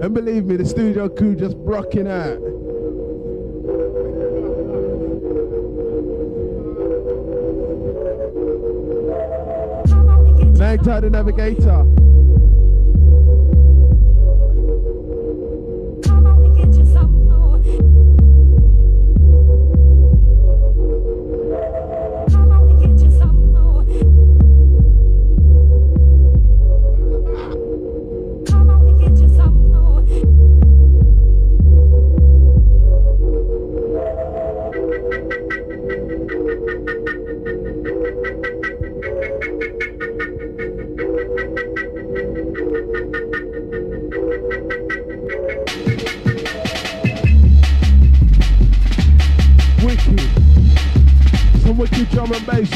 And believe me, the studio crew just rocking out. Night the Navigator.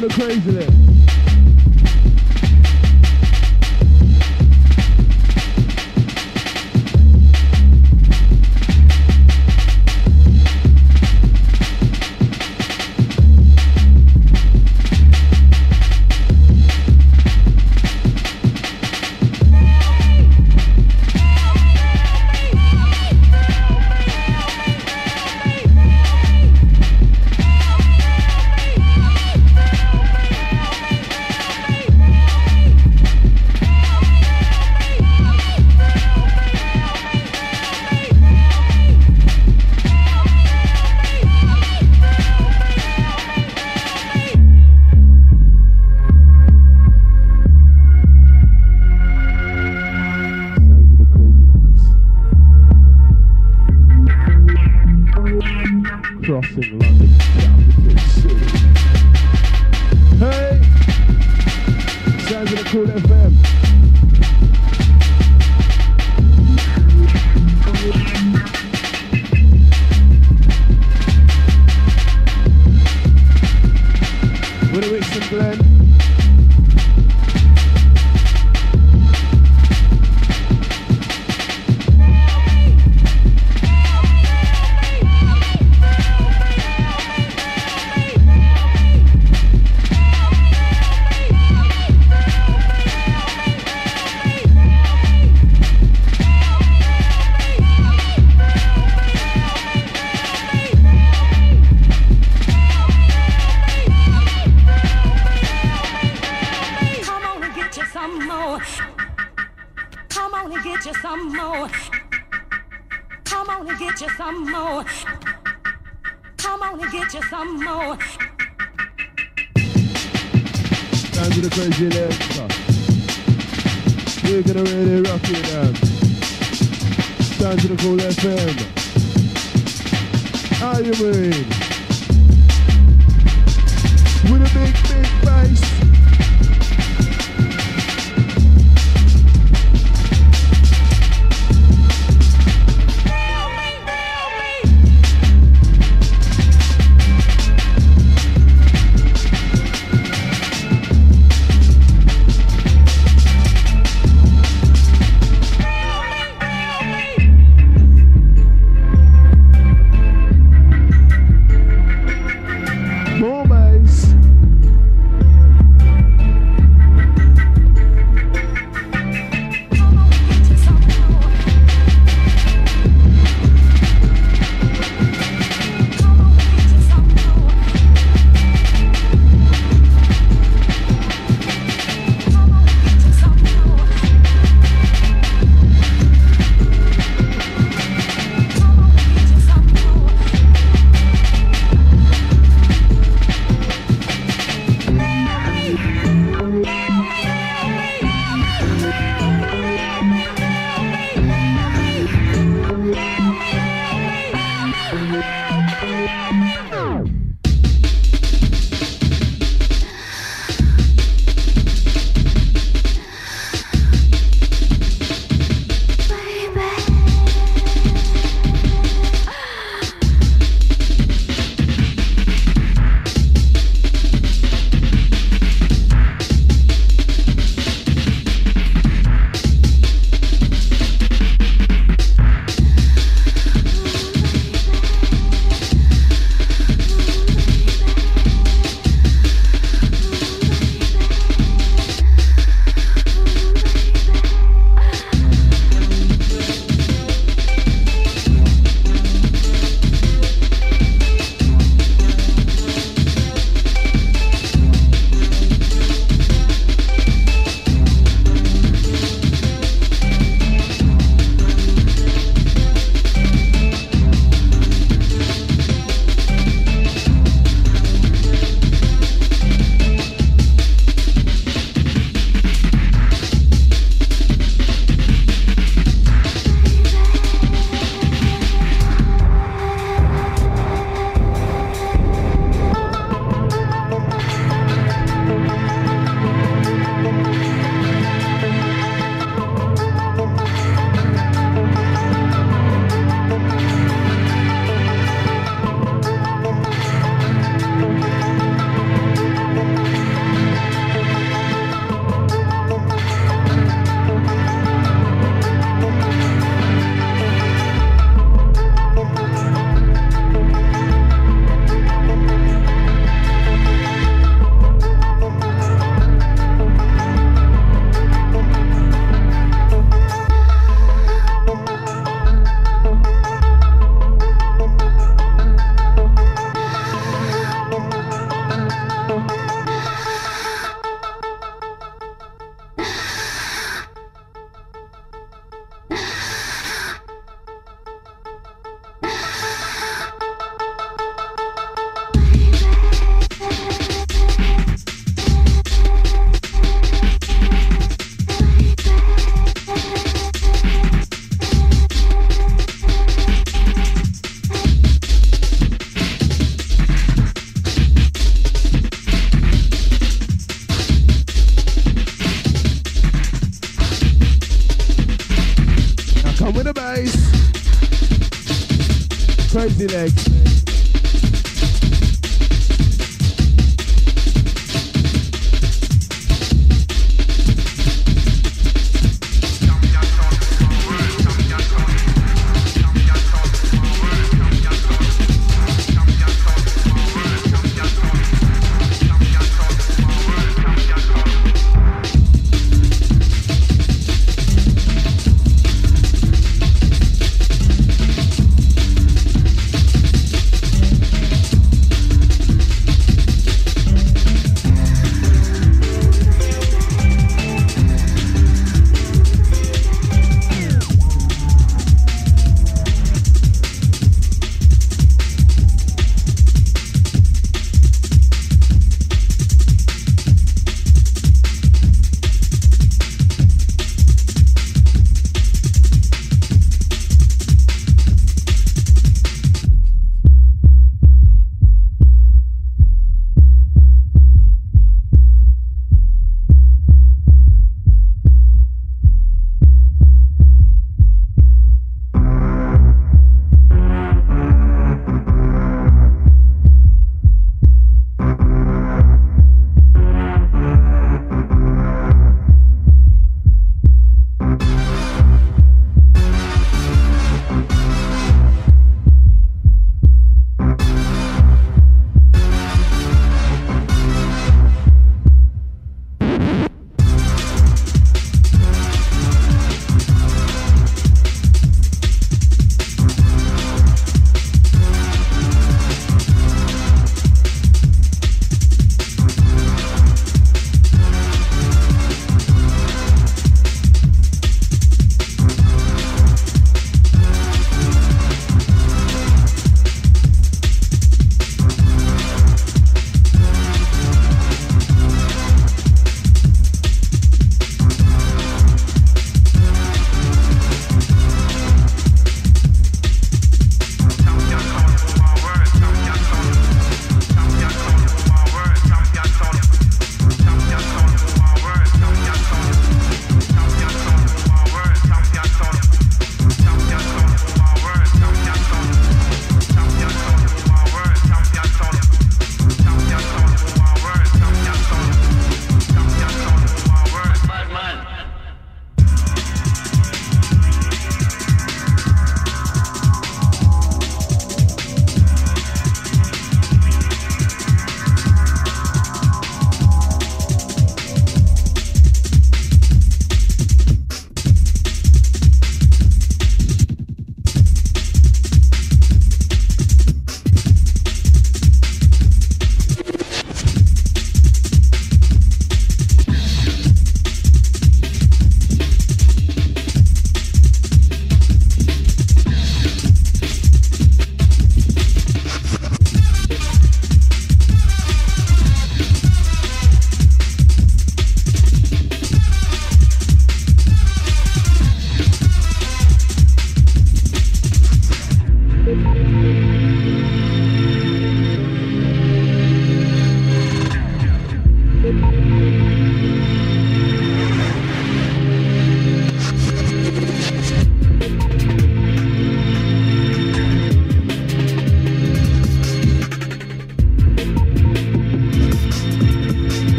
The crazy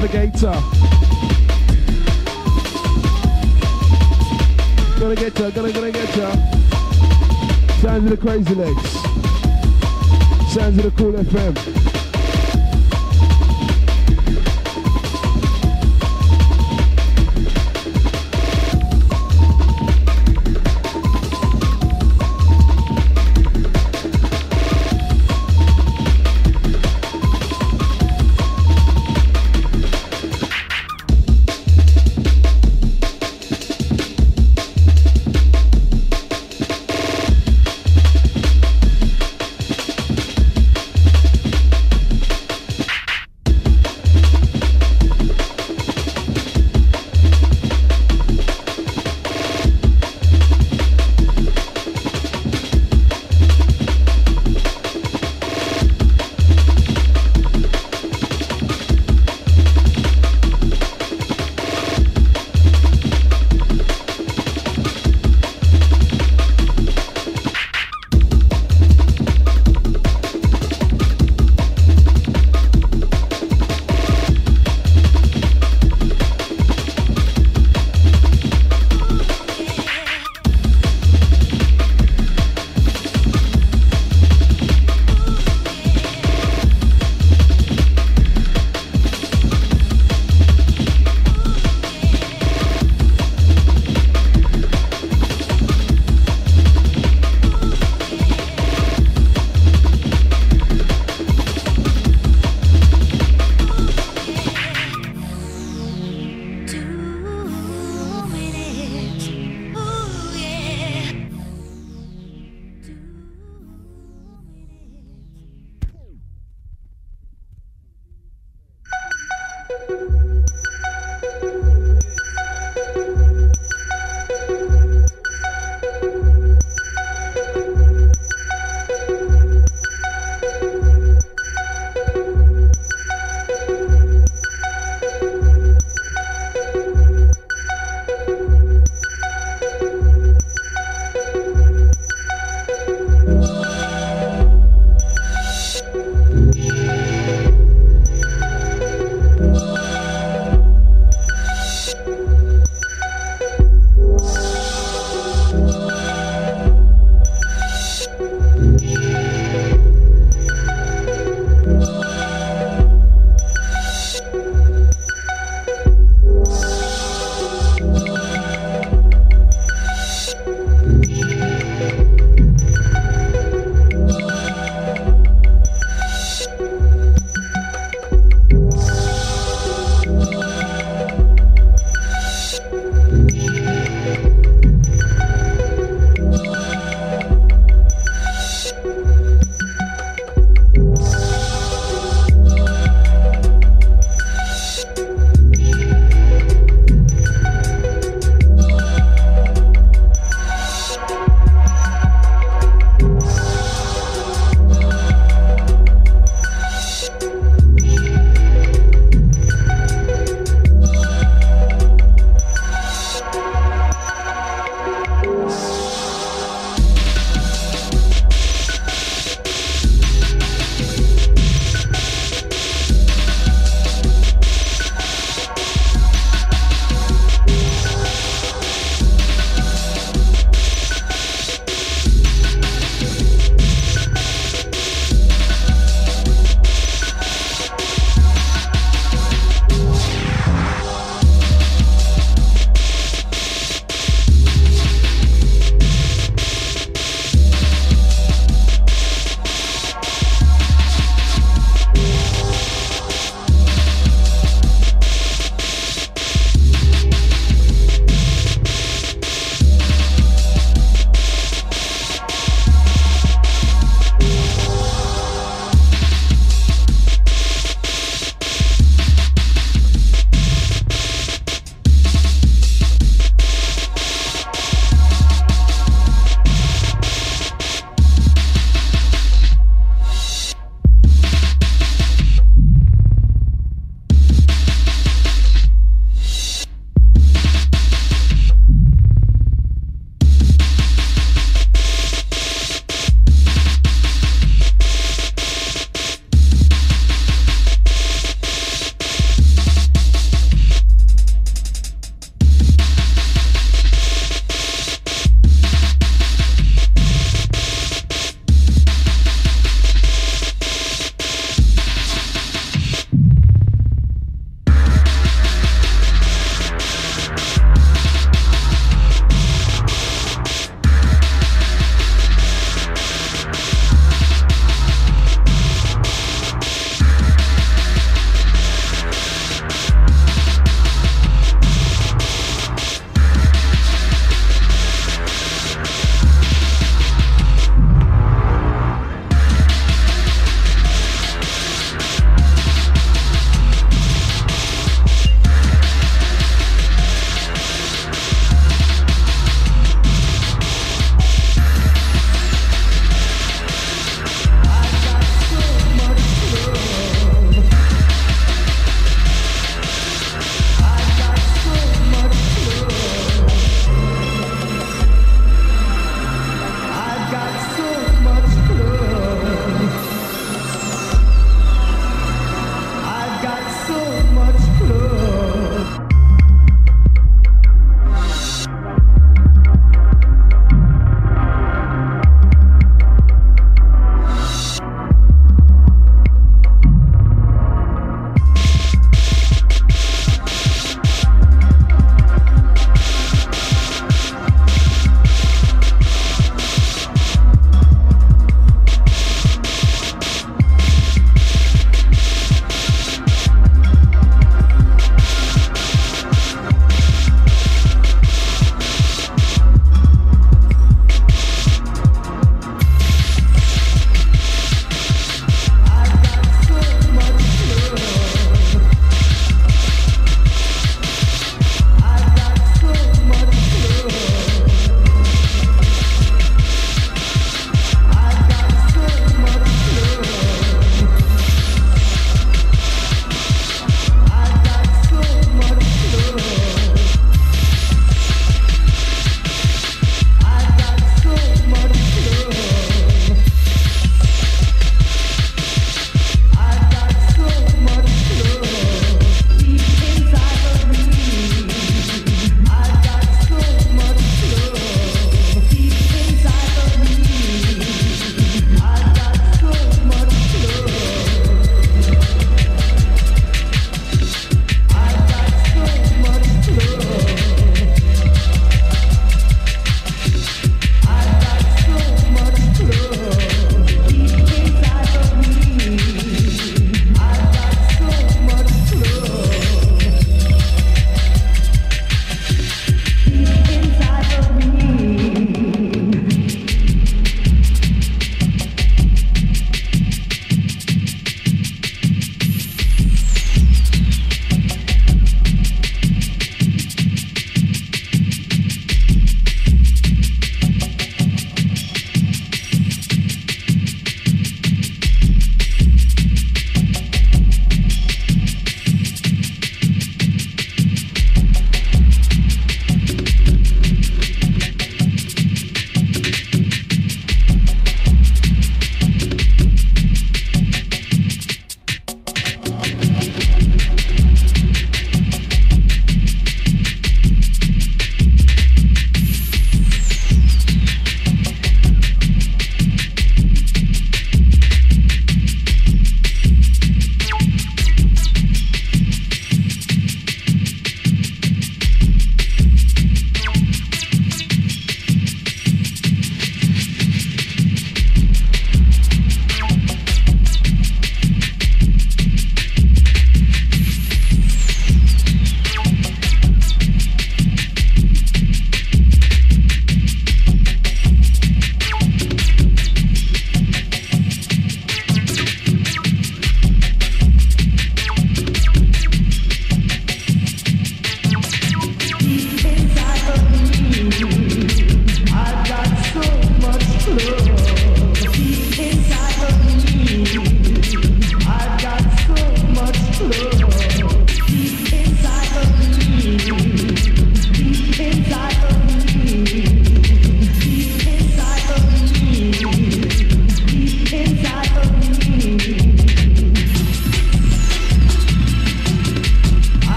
navigator. Gonna get ya, gonna, gonna get ya. Sounds of the crazy legs. Sounds of the Kool FM.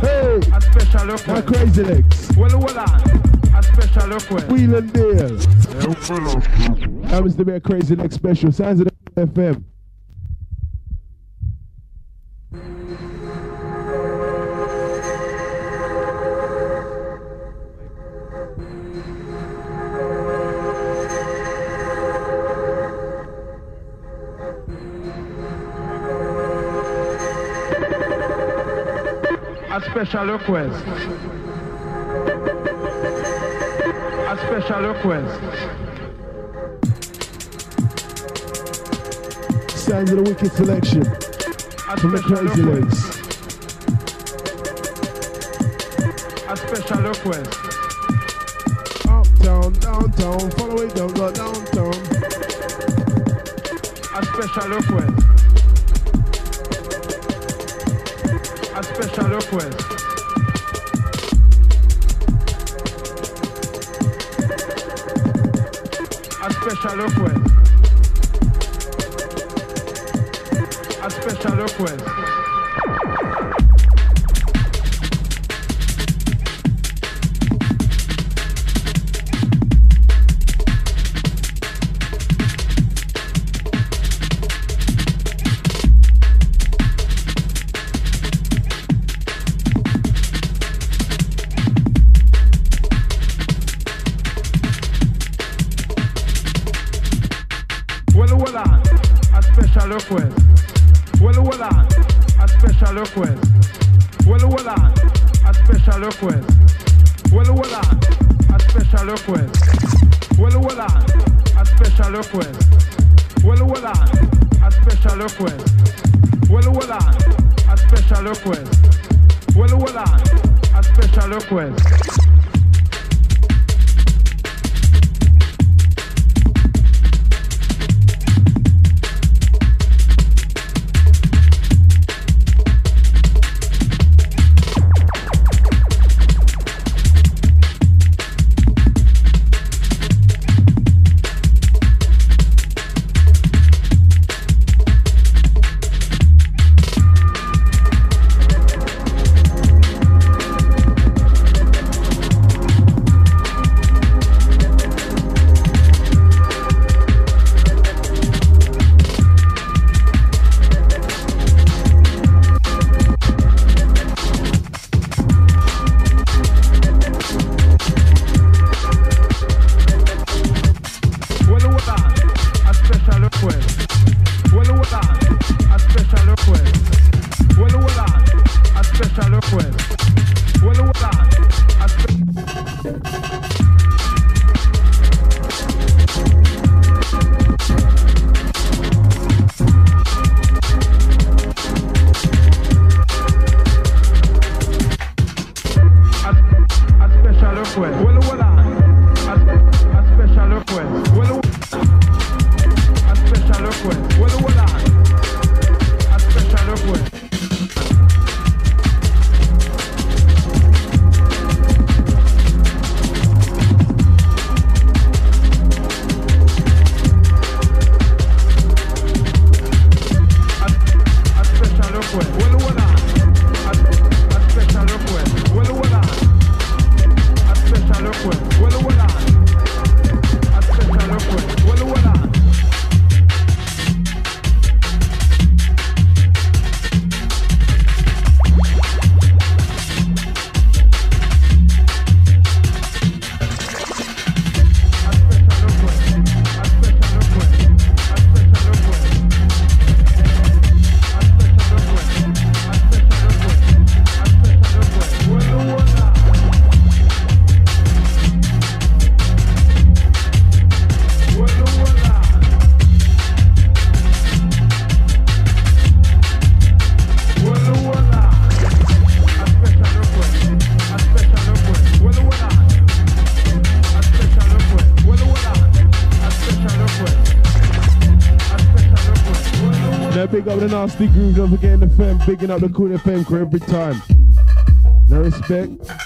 Hey. A special request. My crazy legs. Well, well, on. A special request. Wheel and deal. That was the Crazy Legs special. Signs of the FM. special request. A special request. Sounds of the wicked selection. A from the crazy ways. A special request. Up, down, downtown, follow it down, go downtown. A special request. special request. A special request. A special request. special request. nasty grooves. Don't forget the fam, bigging up the Kool FM crew every time. No respect.